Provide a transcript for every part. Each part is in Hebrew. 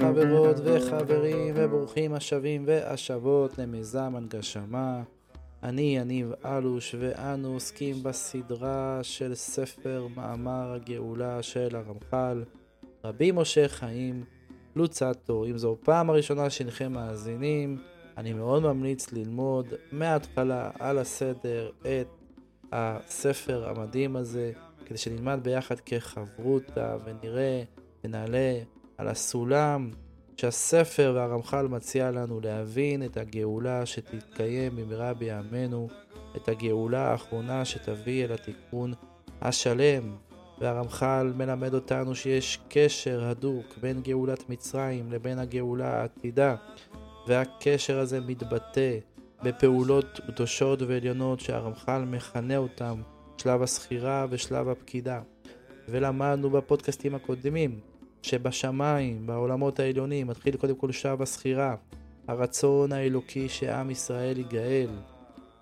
חברות השבים והשבות למיזם הנגשמה. אני יניב אלוש ואנו עוסקים בסדרה של ספר מאמר הגאולה של הרמח"ל, רבי משה חיים לוצטו. אם זו פעם הראשונה שהנכם מאזינים, אני מאוד ממליץ ללמוד מההתחלה על הסדר את הספר המדהים הזה, כדי שנלמד ביחד כחברותא ונראה ונעלה על הסולם שהספר והרמח"ל מציע לנו להבין את הגאולה שתתקיים במהרה בימינו, את הגאולה האחרונה שתביא אל התיקון השלם. והרמח"ל מלמד אותנו שיש קשר הדוק בין גאולת מצרים לבין הגאולה העתידה, והקשר הזה מתבטא בפעולות קדושות ועליונות שהרמח"ל מכנה אותם שלב הסחירה ושלב הפקידה. ולמדנו בפודקאסטים הקודמים שבשמיים, בעולמות העליונים, מתחיל קודם כל שלב הסחירה, הרצון האלוקי שעם ישראל ייגאל,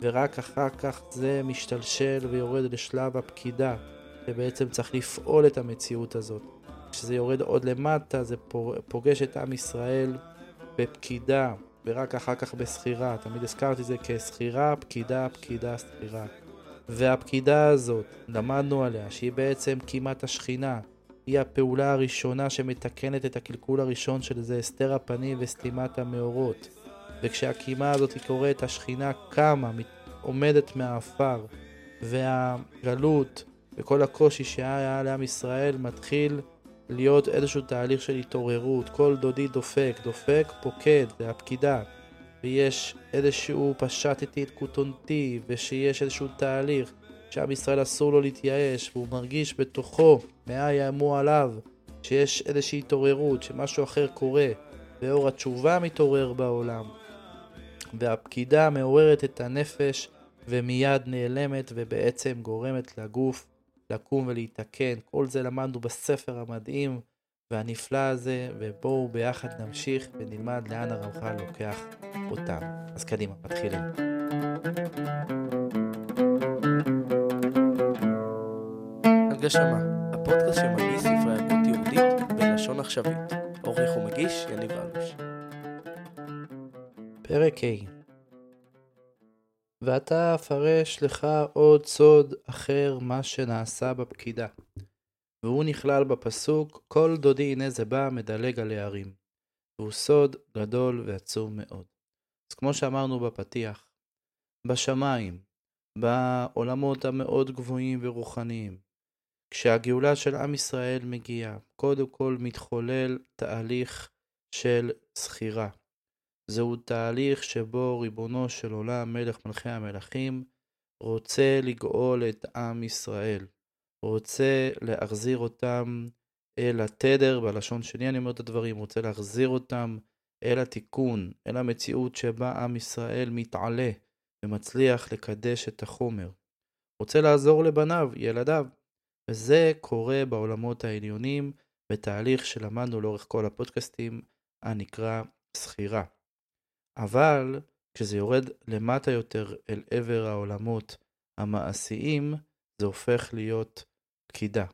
ורק אחר כך זה משתלשל ויורד לשלב הפקידה, שבעצם צריך לפעול את המציאות הזאת. כשזה יורד עוד למטה, זה פוגש את עם ישראל בפקידה, ורק אחר כך בסחירה. תמיד הזכרתי זה כסחירה, פקידה, פקידה, סחירה. והפקידה הזאת, למדנו עליה, שהיא בעצם כמעט השכינה, היא הפעולה הראשונה שמתקנת את הקלקול הראשון של זה הסתר הפנים וסתימת המאורות. וכשהקימה הזאת קורית, השכינה קמה, עומדת מהעפר, והגלות וכל הקושי שהיה לעם ישראל מתחיל להיות איזשהו תהליך של התעוררות. כל דודי דופק, דופק פוקד, זה הפקידה. ויש איזשהו פשטתי את כותונתי, ושיש איזשהו תהליך. שעם ישראל אסור לו להתייאש, והוא מרגיש בתוכו, מה יאמו עליו, שיש איזושהי התעוררות, שמשהו אחר קורה, ואור התשובה מתעורר בעולם. והפקידה מעוררת את הנפש ומיד נעלמת ובעצם גורמת לגוף לקום ולהתקן. כל זה למדנו בספר המדהים והנפלא הזה, ובואו ביחד נמשיך ונלמד לאן הרמח"ל לוקח אותם. אז קדימה, מתחילים. הגשמה, הפודקאסט שמגיש ספרי הגות יהודית בלשון עכשווית. עורך ומגיש יניב אלוש. פרק ה' ואתה אפרש לך עוד סוד אחר מה שנעשה בפקידה. והוא נכלל בפסוק כל דודי הנה זה בא מדלג על הערים. והוא סוד גדול ועצום מאוד. אז כמו שאמרנו בפתיח, בשמיים, בעולמות המאוד גבוהים ורוחניים, כשהגאולה של עם ישראל מגיעה, קודם כל מתחולל תהליך של זכירה. זהו תהליך שבו ריבונו של עולם, מלך מלכי המלכים, רוצה לגאול את עם ישראל. רוצה להחזיר אותם אל התדר, בלשון שני אני אומר את הדברים, רוצה להחזיר אותם אל התיקון, אל המציאות שבה עם ישראל מתעלה ומצליח לקדש את החומר. רוצה לעזור לבניו, ילדיו, וזה קורה בעולמות העליונים בתהליך שלמדנו לאורך כל הפודקאסטים הנקרא סחירה. אבל כשזה יורד למטה יותר אל עבר העולמות המעשיים, זה הופך להיות פקידה.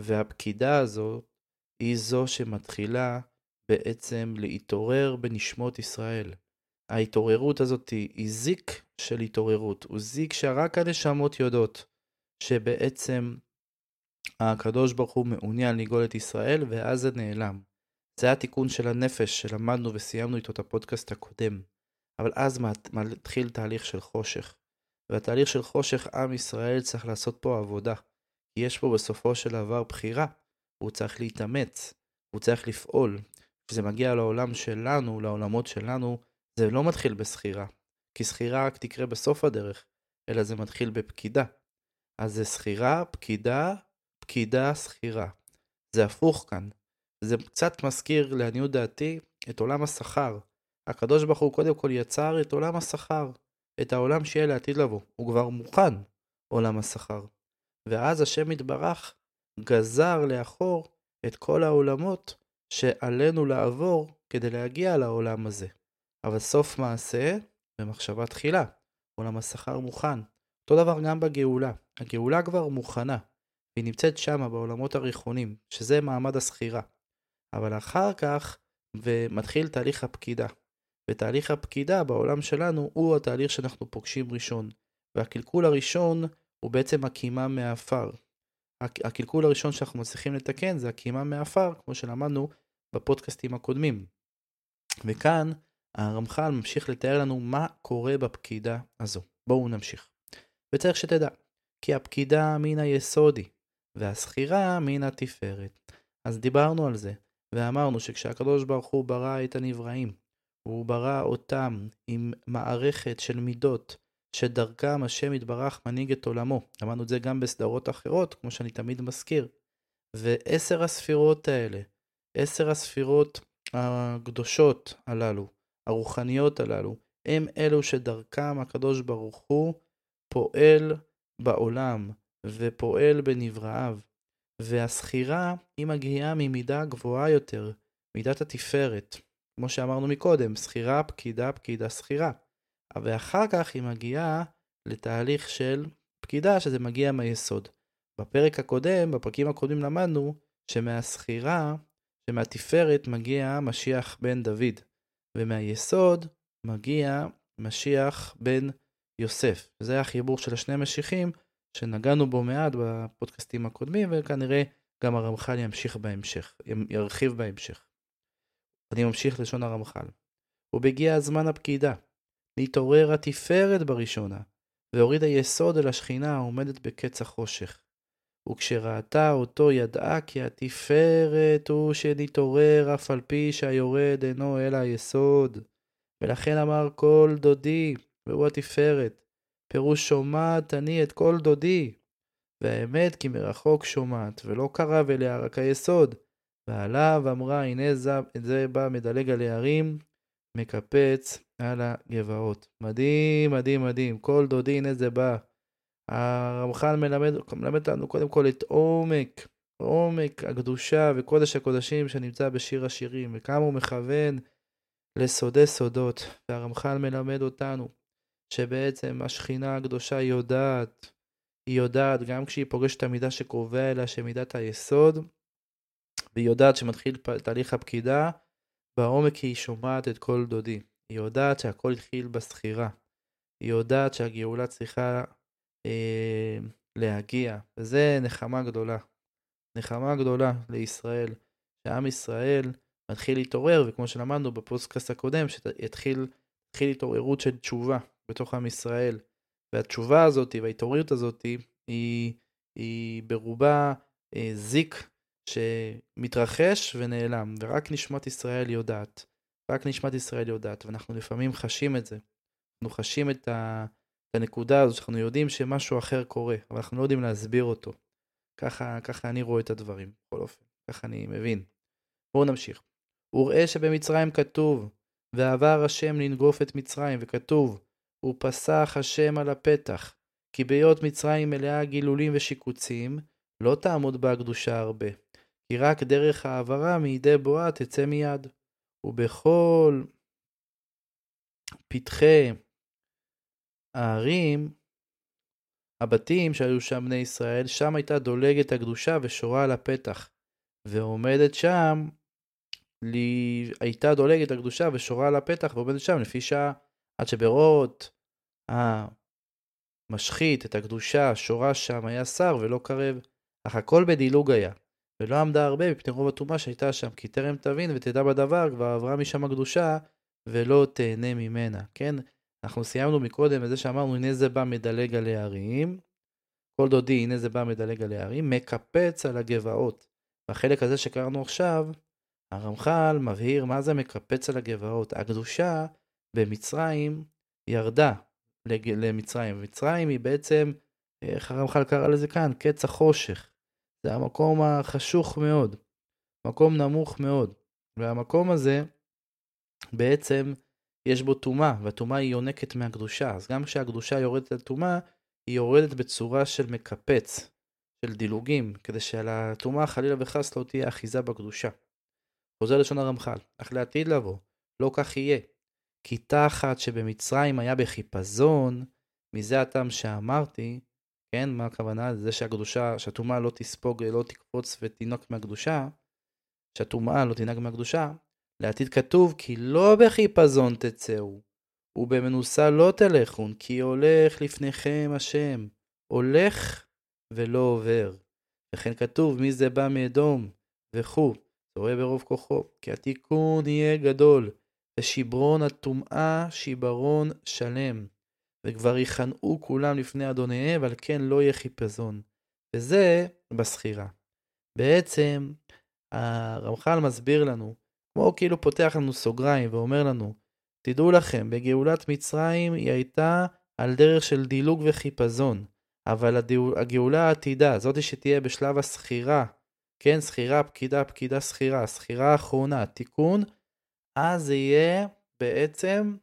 והפקידה הזו היא זו שמתחילה בעצם להתעורר בנשמות ישראל. ההתעוררות הזאת היא זיק של התעוררות, הוא זיק שרק הנשמות יודעות שבעצם הקדוש ברוך הוא מעוניין לגאול את ישראל, ואז זה נעלם. זה התיקון של הנפש שלמדנו וסיימנו איתו את הפודקאסט הקודם. אבל אז מתחיל תהליך של חושך. והתהליך של חושך עם ישראל צריך לעשות פה עבודה. יש פה בסופו של דבר בחירה. הוא צריך להתאמץ, הוא צריך לפעול. כשזה מגיע לעולם שלנו, לעולמות שלנו, זה לא מתחיל בסחירה. כי סחירה רק תקרה בסוף הדרך, אלא זה מתחיל בפקידה. אז זה סחירה, פקידה, פקידה שכירה. זה הפוך כאן. זה קצת מזכיר, לעניות דעתי, את עולם השכר. הקדוש ברוך הוא קודם כל יצר את עולם השכר, את העולם שיהיה לעתיד לבוא. הוא כבר מוכן, עולם השכר. ואז השם יתברך גזר לאחור את כל העולמות שעלינו לעבור כדי להגיע לעולם הזה. אבל סוף מעשה במחשבה תחילה. עולם השכר מוכן. אותו דבר גם בגאולה. הגאולה כבר מוכנה, והיא נמצאת שמה בעולמות הריחונים, שזה מעמד הסחירה. אבל אחר כך, ומתחיל תהליך הפקידה. ותהליך הפקידה בעולם שלנו הוא התהליך שאנחנו פוגשים ראשון. והקלקול הראשון הוא בעצם הקימה מעפר. הקלקול הראשון שאנחנו מצליחים לתקן זה הקימה מעפר, כמו שלמדנו בפודקאסטים הקודמים. וכאן הרמח"ל ממשיך לתאר לנו מה קורה בפקידה הזו. בואו נמשיך. וצריך שתדע, כי הפקידה מן היסודי, והשכירה מן התפארת. אז דיברנו על זה, ואמרנו שכשהקדוש ברוך הוא ברא את הנבראים, הוא ברא אותם עם מערכת של מידות, שדרכם השם יתברך מנהיג את עולמו. אמרנו את זה גם בסדרות אחרות, כמו שאני תמיד מזכיר. ועשר הספירות האלה, עשר הספירות הקדושות הללו, הרוחניות הללו, הם אלו שדרכם הקדוש ברוך הוא פועל בעולם ופועל בנבראיו. והסחירה היא מגיעה ממידה גבוהה יותר, מידת התפארת. כמו שאמרנו מקודם, סחירה, פקידה, פקידה, סחירה. ואחר כך היא מגיעה לתהליך של פקידה, שזה מגיע מהיסוד. בפרק הקודם, בפרקים הקודמים למדנו שמהסחירה, שמהתפארת מגיע משיח בן דוד, ומהיסוד מגיע משיח בן יוסף. זה החיבור של השני משיחים שנגענו בו מעט בפודקאסטים הקודמים, וכנראה גם הרמח"ל ימשיך בהמשך, ירחיב בהמשך. אני ממשיך לשון הרמח"ל. ובגיע זמן הפקידה, להתעורר התפארת בראשונה, והוריד היסוד אל השכינה העומדת בקץ החושך. וכשראתה אותו ידעה כי התפארת הוא שנתעורר אף על פי שהיורד אינו אלא היסוד. ולכן אמר כל דודי, והוא התפארת. פירוש שומעת אני את כל דודי. והאמת כי מרחוק שומעת, ולא קרב אליה רק היסוד. ועליו אמרה הנה זה, זה בא מדלג על הערים, מקפץ על הגבעות. מדהים, מדהים, מדהים. כל דודי הנה זה בא. הרמח"ל מלמד, מלמד לנו קודם כל את עומק, עומק הקדושה וקודש הקודשים שנמצא בשיר השירים, וכמה הוא מכוון לסודי סודות. והרמח"ל מלמד אותנו שבעצם השכינה הקדושה יודעת, היא יודעת גם כשהיא פוגשת את המידה שקרובה אליה, שמידת היסוד, והיא יודעת שמתחיל תהליך הפקידה, בעומק היא שומעת את קול דודי. היא יודעת שהכל התחיל בסחירה. היא יודעת שהגאולה צריכה אה, להגיע, וזה נחמה גדולה. נחמה גדולה לישראל, שעם ישראל מתחיל להתעורר, וכמו שלמדנו בפודקאסט הקודם, שיתחיל התעוררות של תשובה בתוך עם ישראל. והתשובה הזאת וההתעוררות הזאת היא, היא ברובה אה, זיק שמתרחש ונעלם, ורק נשמת ישראל יודעת. רק נשמת ישראל יודעת, ואנחנו לפעמים חשים את זה. אנחנו חשים את, ה, את הנקודה הזו, שאנחנו יודעים שמשהו אחר קורה, אבל אנחנו לא יודעים להסביר אותו. ככה, ככה אני רואה את הדברים, בכל אופן, ככה אני מבין. בואו נמשיך. וראה שבמצרים כתוב, ועבר השם לנגוף את מצרים, וכתוב, ופסח השם על הפתח, כי בהיות מצרים מלאה גילולים ושיקוצים, לא תעמוד בה הקדושה הרבה, כי רק דרך העברה מידי בואה תצא מיד. ובכל פתחי הערים, הבתים שהיו שם בני ישראל, שם הייתה דולגת הקדושה ושורה על הפתח. ועומדת שם, לי, הייתה דולגת הקדושה ושורה על הפתח ועומדת שם לפי שעה, עד שברות המשחית את הקדושה, שורה שם, היה שר ולא קרב, אך הכל בדילוג היה. ולא עמדה הרבה מפני רוב הטומאה שהייתה שם, כי טרם תבין ותדע בדבר, כבר עברה משם הקדושה, ולא תהנה ממנה, כן? אנחנו סיימנו מקודם בזה שאמרנו, הנה זה בא מדלג על הערים, כל דודי, הנה זה בא מדלג על הערים, מקפץ על הגבעות. בחלק הזה שקראנו עכשיו, הרמח"ל מבהיר מה זה מקפץ על הגבעות. הקדושה במצרים ירדה למצרים. מצרים היא בעצם, איך הרמח"ל קרא לזה כאן? קץ החושך. זה המקום החשוך מאוד, מקום נמוך מאוד. והמקום הזה, בעצם, יש בו טומאה, והטומאה היא יונקת מהקדושה. אז גם כשהקדושה יורדת על טומאה, היא יורדת בצורה של מקפץ, של דילוגים, כדי שעל הטומאה חלילה וחס לא תהיה אחיזה בקדושה. חוזר לשון הרמח"ל, אך לעתיד לבוא, לא כך יהיה. כי תחת שבמצרים היה בחיפזון, מזה הטעם שאמרתי, כן, מה הכוונה? זה שהקדושה, שהטומאה לא תספוג, לא תקפוץ ותינוק מהקדושה, שהטומאה לא תנהג מהקדושה, לעתיד כתוב כי לא בחיפזון תצאו, ובמנוסה לא תלכון, כי הולך לפניכם השם, הולך ולא עובר. וכן כתוב מי זה בא מאדום, וכו', זורע ברוב כוחו, כי התיקון יהיה גדול, ושברון הטומאה שיברון שלם. וכבר יכנעו כולם לפני אדוניהם, ועל כן לא יהיה חיפזון. וזה בסחירה. בעצם, הרמח"ל מסביר לנו, כמו כאילו פותח לנו סוגריים ואומר לנו, תדעו לכם, בגאולת מצרים היא הייתה על דרך של דילוג וחיפזון, אבל הגאולה העתידה, זאת שתהיה בשלב הסחירה, כן, סחירה, פקידה, פקידה, סחירה, סחירה האחרונה, תיקון, אז זה יהיה בעצם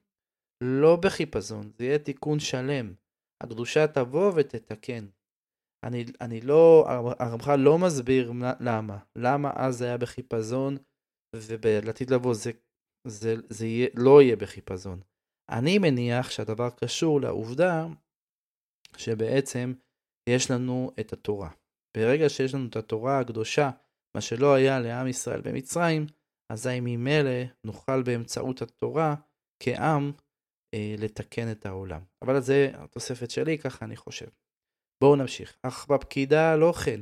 לא בחיפזון, זה יהיה תיקון שלם. הקדושה תבוא ותתקן. אני, אני לא, הרמח"ל לא מסביר למה. למה אז זה היה בחיפזון, ובעתיד לבוא זה, זה, זה יהיה, לא יהיה בחיפזון. אני מניח שהדבר קשור לעובדה שבעצם יש לנו את התורה. ברגע שיש לנו את התורה הקדושה, מה שלא היה לעם ישראל במצרים, אזי ממילא נוכל באמצעות התורה כעם אה, לתקן את העולם. אבל זה התוספת שלי, ככה אני חושב. בואו נמשיך. אך בפקידה לא כן,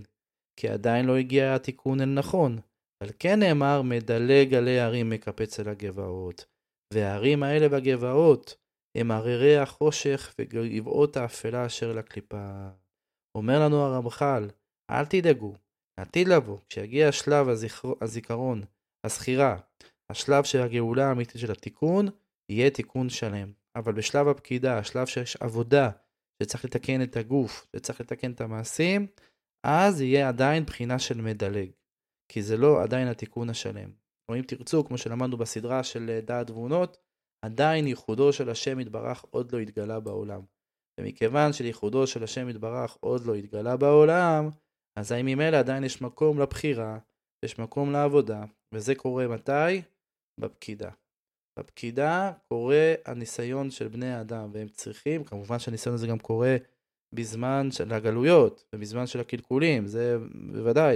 כי עדיין לא הגיע התיקון אל נכון. על כן נאמר, מדלג עלי הרים מקפץ אל הגבעות. והערים האלה והגבעות הם הררי החושך וגבעות האפלה אשר לקליפה. אומר לנו הרמח"ל, אל תדאגו, עתיד לבוא, כשיגיע שלב הזכר... הזיכרון, הזכירה, השלב של הגאולה האמיתית של התיקון, יהיה תיקון שלם. אבל בשלב הפקידה, השלב שיש עבודה, שצריך לתקן את הגוף, שצריך לתקן את המעשים, אז יהיה עדיין בחינה של מדלג. כי זה לא עדיין התיקון השלם. או אם תרצו, כמו שלמדנו בסדרה של אה, דעת תבונות, עדיין ייחודו של השם יתברך עוד לא התגלה בעולם. ומכיוון שייחודו של השם יתברך עוד לא התגלה בעולם, אז האם ממילא עדיין יש מקום לבחירה, יש מקום לעבודה, וזה קורה מתי? בפקידה. בפקידה קורה הניסיון של בני האדם, והם צריכים, כמובן שהניסיון הזה גם קורה בזמן של הגלויות, ובזמן של הקלקולים, זה בוודאי,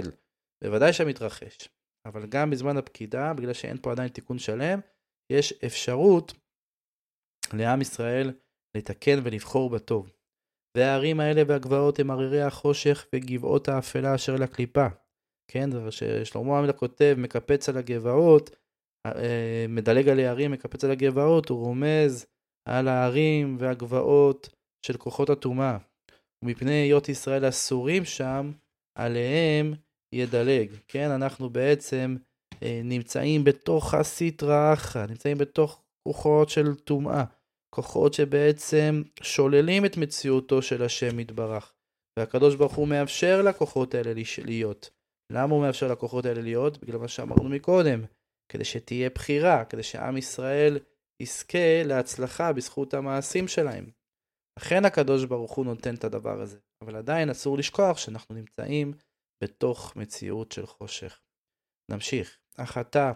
בוודאי שמתרחש. אבל גם בזמן הפקידה, בגלל שאין פה עדיין תיקון שלם, יש אפשרות לעם ישראל לתקן ולבחור בטוב. והערים האלה והגבעות הם הררי החושך וגבעות האפלה אשר לקליפה. כן, ושלמה המלך כותב, מקפץ על הגבעות, אה, מדלג על הערים, מקפץ על הגבעות, הוא רומז על הערים והגבעות של כוחות הטומאה. ומפני היות ישראל אסורים שם, עליהם ידלג. כן, אנחנו בעצם אה, נמצאים בתוך הסיטרא אחרא, נמצאים בתוך כוחות של טומאה, כוחות שבעצם שוללים את מציאותו של השם יתברך. והקדוש ברוך הוא מאפשר לכוחות האלה להיות. למה הוא מאפשר לכוחות האלה להיות? בגלל מה שאמרנו מקודם. כדי שתהיה בחירה, כדי שעם ישראל יזכה להצלחה בזכות המעשים שלהם. לכן הקדוש ברוך הוא נותן את הדבר הזה, אבל עדיין אסור לשכוח שאנחנו נמצאים בתוך מציאות של חושך. נמשיך. אך אתה,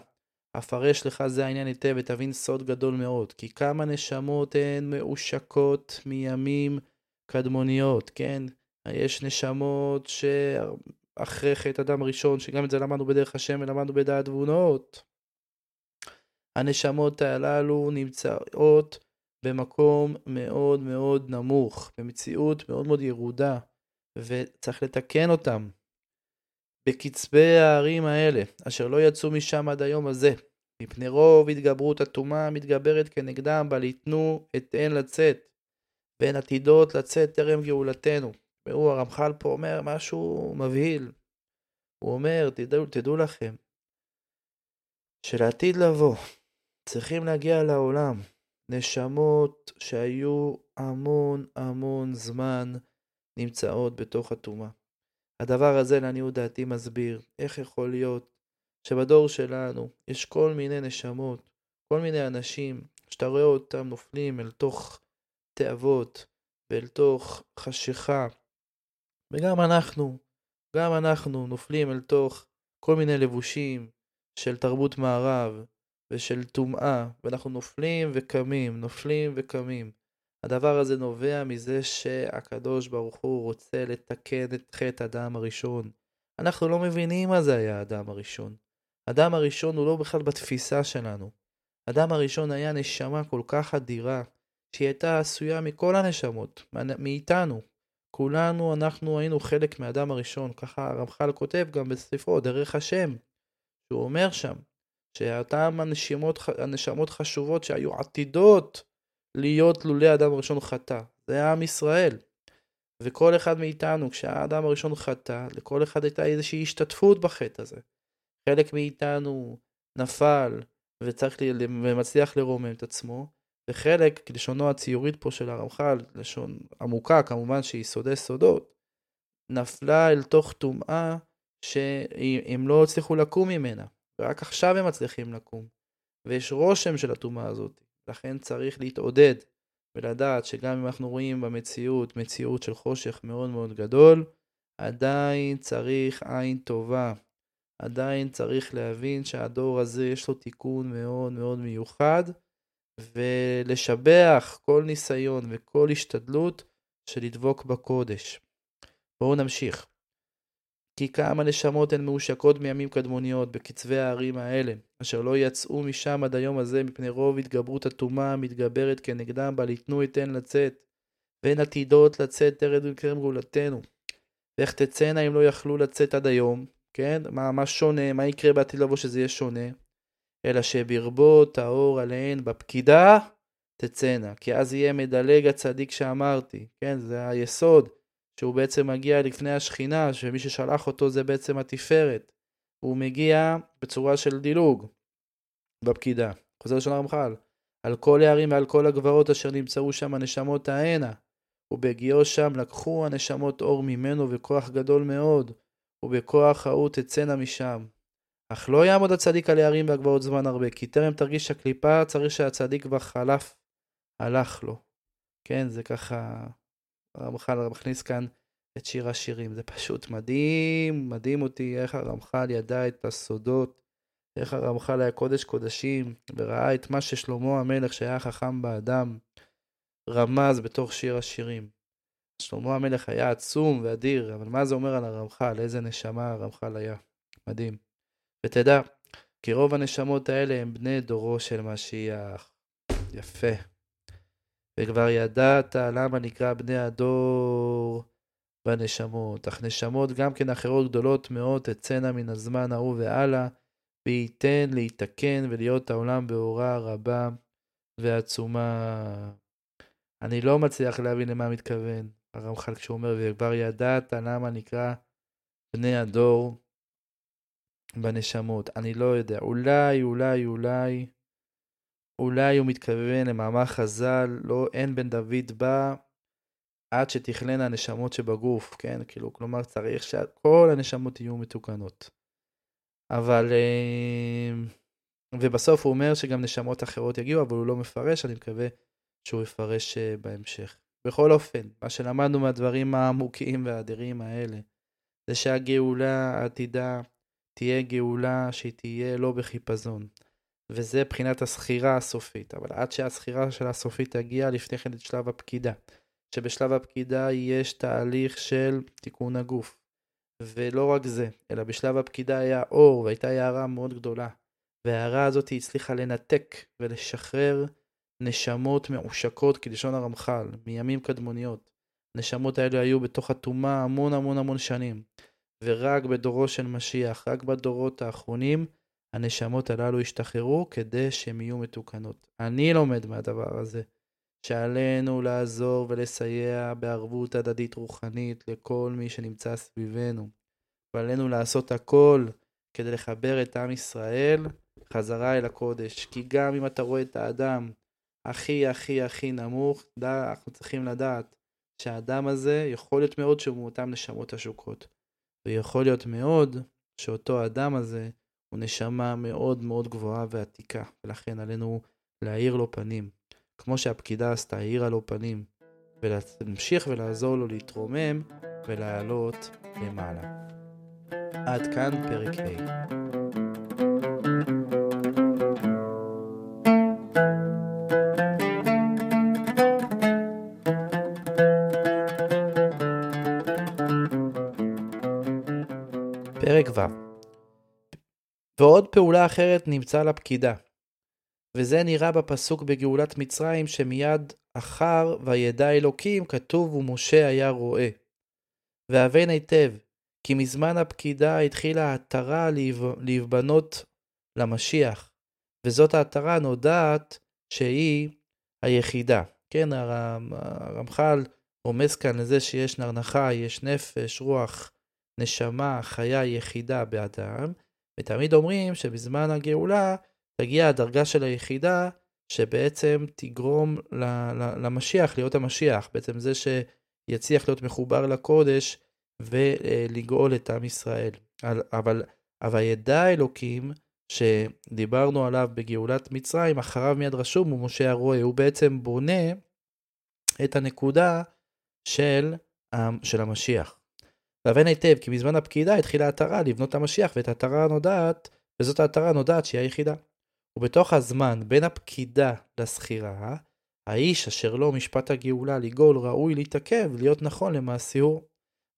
אפרש לך זה העניין היטב ותבין סוד גדול מאוד, כי כמה נשמות הן מאושקות מימים קדמוניות, כן? יש נשמות שאחרי חטא אדם הראשון, שגם את זה למדנו בדרך השם ולמדנו בדעת תבונות. הנשמות הללו נמצאות במקום מאוד מאוד נמוך, במציאות מאוד מאוד ירודה, וצריך לתקן אותם. בקצבי הערים האלה, אשר לא יצאו משם עד היום הזה, מפני רוב התגברות הטומאה המתגברת כנגדם, בל ייתנו את הן לצאת, והן עתידות לצאת טרם גאולתנו. והוא הרמח"ל פה אומר משהו מבהיל. הוא אומר, תדעו, תדעו לכם, שלעתיד לבוא, צריכים להגיע לעולם נשמות שהיו המון המון זמן נמצאות בתוך הטומאה. הדבר הזה לעניות דעתי מסביר איך יכול להיות שבדור שלנו יש כל מיני נשמות, כל מיני אנשים שאתה רואה אותם נופלים אל תוך תאוות ואל תוך חשיכה. וגם אנחנו, גם אנחנו נופלים אל תוך כל מיני לבושים של תרבות מערב ושל טומאה, ואנחנו נופלים וקמים, נופלים וקמים. הדבר הזה נובע מזה שהקדוש ברוך הוא רוצה לתקן את חטא אדם הראשון. אנחנו לא מבינים מה זה היה האדם הראשון. אדם הראשון הוא לא בכלל בתפיסה שלנו. אדם הראשון היה נשמה כל כך אדירה, שהיא הייתה עשויה מכל הנשמות, מאיתנו. כולנו, אנחנו היינו חלק מהאדם הראשון, ככה הרמח"ל כותב גם בספרו, דרך השם. שהוא אומר שם, שאותן הנשמות, הנשמות חשובות שהיו עתידות להיות לולא האדם הראשון חטא. זה עם ישראל. וכל אחד מאיתנו, כשהאדם הראשון חטא, לכל אחד הייתה איזושהי השתתפות בחטא הזה. חלק מאיתנו נפל וצריך. ומצליח לרומם את עצמו, וחלק, כלשונו הציורית פה של הרמח"ל, לשון עמוקה כמובן שהיא סודי סודות, נפלה אל תוך טומאה שהם לא הצליחו לקום ממנה, ורק עכשיו הם מצליחים לקום. ויש רושם של הטומאה הזאת, לכן צריך להתעודד ולדעת שגם אם אנחנו רואים במציאות מציאות של חושך מאוד מאוד גדול, עדיין צריך עין טובה. עדיין צריך להבין שהדור הזה יש לו תיקון מאוד מאוד מיוחד, ולשבח כל ניסיון וכל השתדלות של לדבוק בקודש. בואו נמשיך. כי כמה נשמות הן מאושקות מימים קדמוניות בקצווי הערים האלה, אשר לא יצאו משם עד היום הזה מפני רוב התגברות הטומאה המתגברת כנגדם, בל יתנו אתן לצאת, והן עתידות לצאת תרד וקרם גאולתנו. ואיך תצאנה אם לא יכלו לצאת עד היום, כן? מה, מה שונה, מה יקרה בעתיד לבוא שזה יהיה שונה? אלא שברבות האור עליהן בפקידה תצאנה, כי אז יהיה מדלג הצדיק שאמרתי, כן? זה היסוד. שהוא בעצם מגיע לפני השכינה, שמי ששלח אותו זה בעצם התפארת. הוא מגיע בצורה של דילוג בפקידה. חוזר לשון הרמח"ל. על כל הערים ועל כל הגברות אשר נמצאו שם הנשמות ההנה. ובהגיעו שם לקחו הנשמות אור ממנו וכוח גדול מאוד, ובכוח ההוא תצאנה משם. אך לא יעמוד הצדיק על הערים והגבעות זמן הרבה, כי טרם תרגיש הקליפה צריך שהצדיק כבר חלף, הלך לו. כן, זה ככה הרמח"ל מכניס כאן את שיר השירים. זה פשוט מדהים, מדהים אותי איך הרמח"ל ידע את הסודות, איך הרמח"ל היה קודש קודשים, וראה את מה ששלמה המלך, שהיה חכם באדם, רמז בתוך שיר השירים. שלמה המלך היה עצום ואדיר, אבל מה זה אומר על הרמח"ל? איזה נשמה הרמח"ל היה. מדהים. ותדע, כי רוב הנשמות האלה הם בני דורו של משיח. יפה. וכבר ידעת למה נקרא בני הדור בנשמות. אך נשמות גם כן אחרות גדולות מאוד תצאנה מן הזמן ההוא והלאה, וייתן להתקן ולהיות העולם באורה רבה ועצומה. אני לא מצליח להבין למה מתכוון הרמח"ל כשהוא אומר, וכבר ידעת למה נקרא בני הדור בנשמות. אני לא יודע, אולי, אולי, אולי, אולי הוא מתכוון למאמר חז"ל, לא אין בן דוד בא עד שתכלנה הנשמות שבגוף, כן? כאילו, כלומר צריך שכל הנשמות יהיו מתוקנות. אבל... אה, ובסוף הוא אומר שגם נשמות אחרות יגיעו, אבל הוא לא מפרש, אני מקווה שהוא יפרש אה, בהמשך. בכל אופן, מה שלמדנו מהדברים העמוקים והאדירים האלה, זה שהגאולה העתידה תהיה גאולה שהיא תהיה לא בחיפזון. וזה בחינת הסחירה הסופית. אבל עד שהסחירה של הסופית תגיע, לפני כן את שלב הפקידה. שבשלב הפקידה יש תהליך של תיקון הגוף. ולא רק זה, אלא בשלב הפקידה היה אור והייתה הערה מאוד גדולה. וההערה הזאת הצליחה לנתק ולשחרר נשמות מעושקות, כלשון הרמח"ל, מימים קדמוניות. הנשמות האלה היו בתוך הטומאה המון המון המון שנים. ורק בדורו של משיח, רק בדורות האחרונים, הנשמות הללו ישתחררו כדי שהן יהיו מתוקנות. אני לומד מהדבר הזה, שעלינו לעזור ולסייע בערבות הדדית רוחנית לכל מי שנמצא סביבנו, ועלינו לעשות הכל כדי לחבר את עם ישראל חזרה אל הקודש. כי גם אם אתה רואה את האדם הכי הכי הכי נמוך, דע, אנחנו צריכים לדעת שהאדם הזה יכול להיות מאוד שהוא מאותן נשמות עשוקות. ויכול להיות מאוד שאותו האדם הזה הוא נשמה מאוד מאוד גבוהה ועתיקה, ולכן עלינו להאיר לו פנים. כמו שהפקידה עשתה, האירה לו פנים, ולהמשיך ולעזור לו להתרומם ולעלות למעלה. עד כאן פרק ה'. פרק ו' ועוד פעולה אחרת נמצא לפקידה, וזה נראה בפסוק בגאולת מצרים שמיד אחר וידע אלוקים כתוב ומשה היה רואה. והבן היטב, כי מזמן הפקידה התחילה העטרה להיבנות למשיח, וזאת העטרה נודעת שהיא היחידה. כן, הרמח"ל רומז כאן לזה שיש נרנחה, יש נפש, רוח, נשמה, חיה יחידה באדם, ותמיד אומרים שבזמן הגאולה תגיע הדרגה של היחידה שבעצם תגרום למשיח להיות המשיח, בעצם זה שיצליח להיות מחובר לקודש ולגאול את עם ישראל. אבל, אבל ידע אלוקים שדיברנו עליו בגאולת מצרים, אחריו מיד רשום הוא משה הרועה, הוא בעצם בונה את הנקודה של, של המשיח. והבן היטב, כי בזמן הפקידה התחילה העטרה לבנות את המשיח, ואת העטרה הנודעת, וזאת העטרה הנודעת שהיא היחידה. ובתוך הזמן בין הפקידה לסחירה, האיש אשר לו משפט הגאולה לגאול ראוי להתעכב, להיות נכון למעשיהו.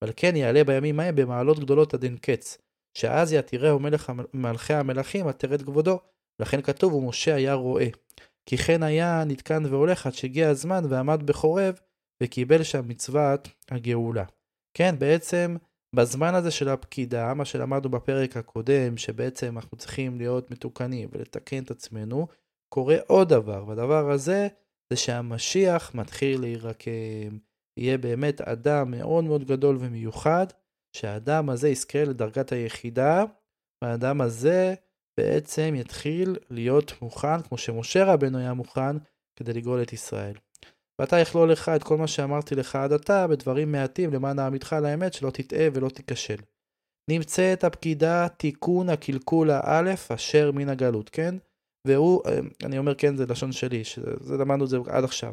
ועל כן יעלה בימים ההם במעלות גדולות עד אין קץ, שאז יתירהו מלך מלכי המלכים עטרת כבודו, לכן כתוב ומשה היה רואה. כי כן היה נתקן והולך עד שהגיע הזמן ועמד בחורב, וקיבל שם מצוות הגאולה. כן, בעצם בזמן הזה של הפקידה, מה שלמדנו בפרק הקודם, שבעצם אנחנו צריכים להיות מתוקנים ולתקן את עצמנו, קורה עוד דבר, והדבר הזה זה שהמשיח מתחיל להירקם. יהיה באמת אדם מאוד מאוד גדול ומיוחד, שהאדם הזה יזכה לדרגת היחידה, והאדם הזה בעצם יתחיל להיות מוכן, כמו שמשה רבנו היה מוכן, כדי לגאול את ישראל. ואתה יכלול לך את כל מה שאמרתי לך עד עתה בדברים מעטים למען העמידך על האמת שלא תטעה ולא תיכשל. נמצאת הפקידה תיקון הקלקול האלף אשר מן הגלות, כן? והוא, אה, אני אומר כן זה לשון שלי, שזה למדנו את זה עד עכשיו.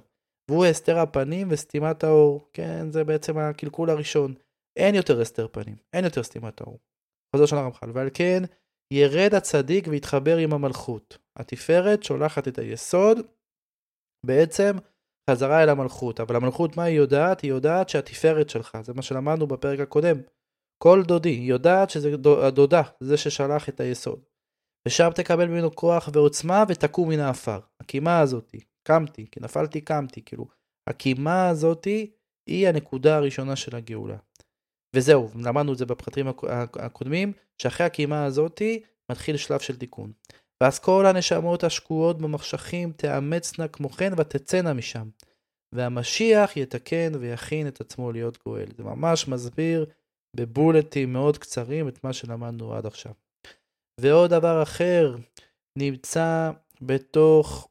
והוא הסתר הפנים וסתימת האור, כן? זה בעצם הקלקול הראשון. אין יותר הסתר פנים, אין יותר סתימת האור. חוזר של הרמח"ל, ועל כן ירד הצדיק ויתחבר עם המלכות. התפארת שולחת את היסוד, בעצם חזרה אל המלכות. אבל המלכות, מה היא יודעת? היא יודעת שהתפארת שלך, זה מה שלמדנו בפרק הקודם. כל דודי, היא יודעת שזה הדודה, זה ששלח את היסוד. ושם תקבל ממנו כוח ועוצמה ותקום מן האפר. הקימה הזאתי, קמתי, כי נפלתי קמתי, כאילו, הקימה הזאתי היא הנקודה הראשונה של הגאולה. וזהו, למדנו את זה בפרטים הקודמים, שאחרי הקימה הזאתי מתחיל שלב של תיקון. ואז כל הנשמות השקועות במחשכים תאמצנה כמו כן ותצאנה משם. והמשיח יתקן ויכין את עצמו להיות גואל. זה ממש מסביר בבולטים מאוד קצרים את מה שלמדנו עד עכשיו. ועוד דבר אחר נמצא בתוך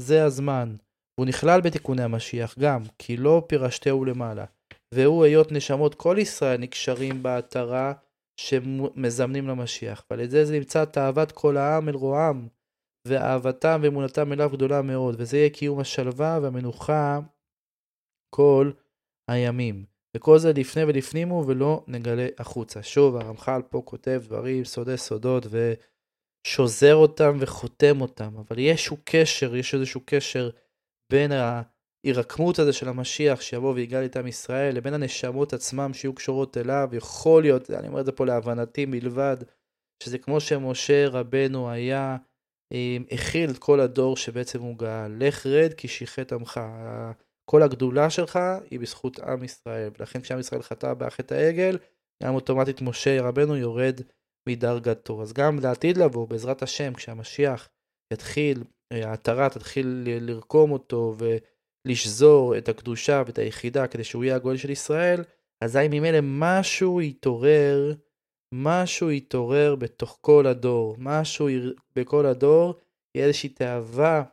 זה הזמן, הוא נכלל בתיקוני המשיח גם, כי לא פירשתהו למעלה. והוא היות נשמות כל ישראל נקשרים בעטרה שמזמנים למשיח, ועל ידי זה נמצא תאוות כל העם אל רועם, ואהבתם ואמונתם אליו גדולה מאוד, וזה יהיה קיום השלווה והמנוחה כל הימים. וכל זה לפני ולפנימו ולא נגלה החוצה. שוב, הרמח"ל פה כותב דברים, סודי סודות, ושוזר אותם וחותם אותם, אבל יש איזשהו קשר, יש איזשהו קשר בין ההירקמות הזה של המשיח שיבוא ויגאל איתם ישראל, לבין הנשמות עצמם שיהיו קשורות אליו, יכול להיות, אני אומר את זה פה להבנתי מלבד, שזה כמו שמשה רבנו היה, אה, הכיל את כל הדור שבעצם הוא גאל, לך רד כי שיחת עמך. כל הגדולה שלך היא בזכות עם ישראל, ולכן כשעם ישראל חטא בחטא העגל, גם אוטומטית משה רבנו יורד מדרגתו. אז גם לעתיד לבוא, בעזרת השם, כשהמשיח יתחיל, אה, העטרה תתחיל לרקום אותו, ו... לשזור את הקדושה ואת היחידה כדי שהוא יהיה הגואל של ישראל, אזי ממילא משהו יתעורר, משהו יתעורר בתוך כל הדור, משהו בכל הדור, יהיה איזושהי תאווה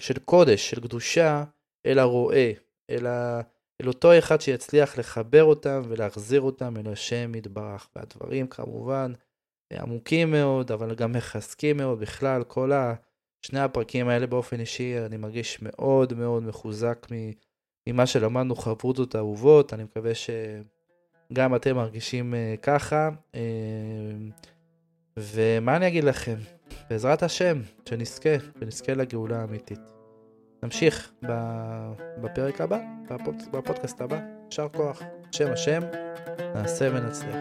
של קודש, של קדושה, אל הרועה, אל, ה... אל אותו אחד שיצליח לחבר אותם ולהחזיר אותם אל השם יתברך. והדברים כמובן עמוקים מאוד, אבל גם מחזקים מאוד בכלל, כל ה... שני הפרקים האלה באופן אישי אני מרגיש מאוד מאוד מחוזק ממה שלמדנו חברותות אהובות, אני מקווה גם אתם מרגישים אה, ככה. אה, ומה אני אגיד לכם? בעזרת השם, שנזכה, שנזכה לגאולה האמיתית. נמשיך בפרק הבא, בפוד, בפודקאסט הבא. יישר כוח. שם השם, נעשה ונצליח.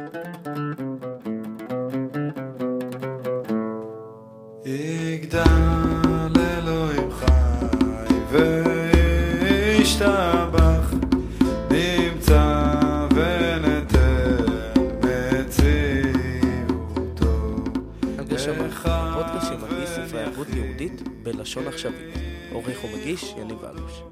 יגדל וישתבח נמצא ונתן מציאותו פודקאסט שמגיש ספרי הגות יהודית בלשון עכשווית. עורך ומגיש יניב אלוש.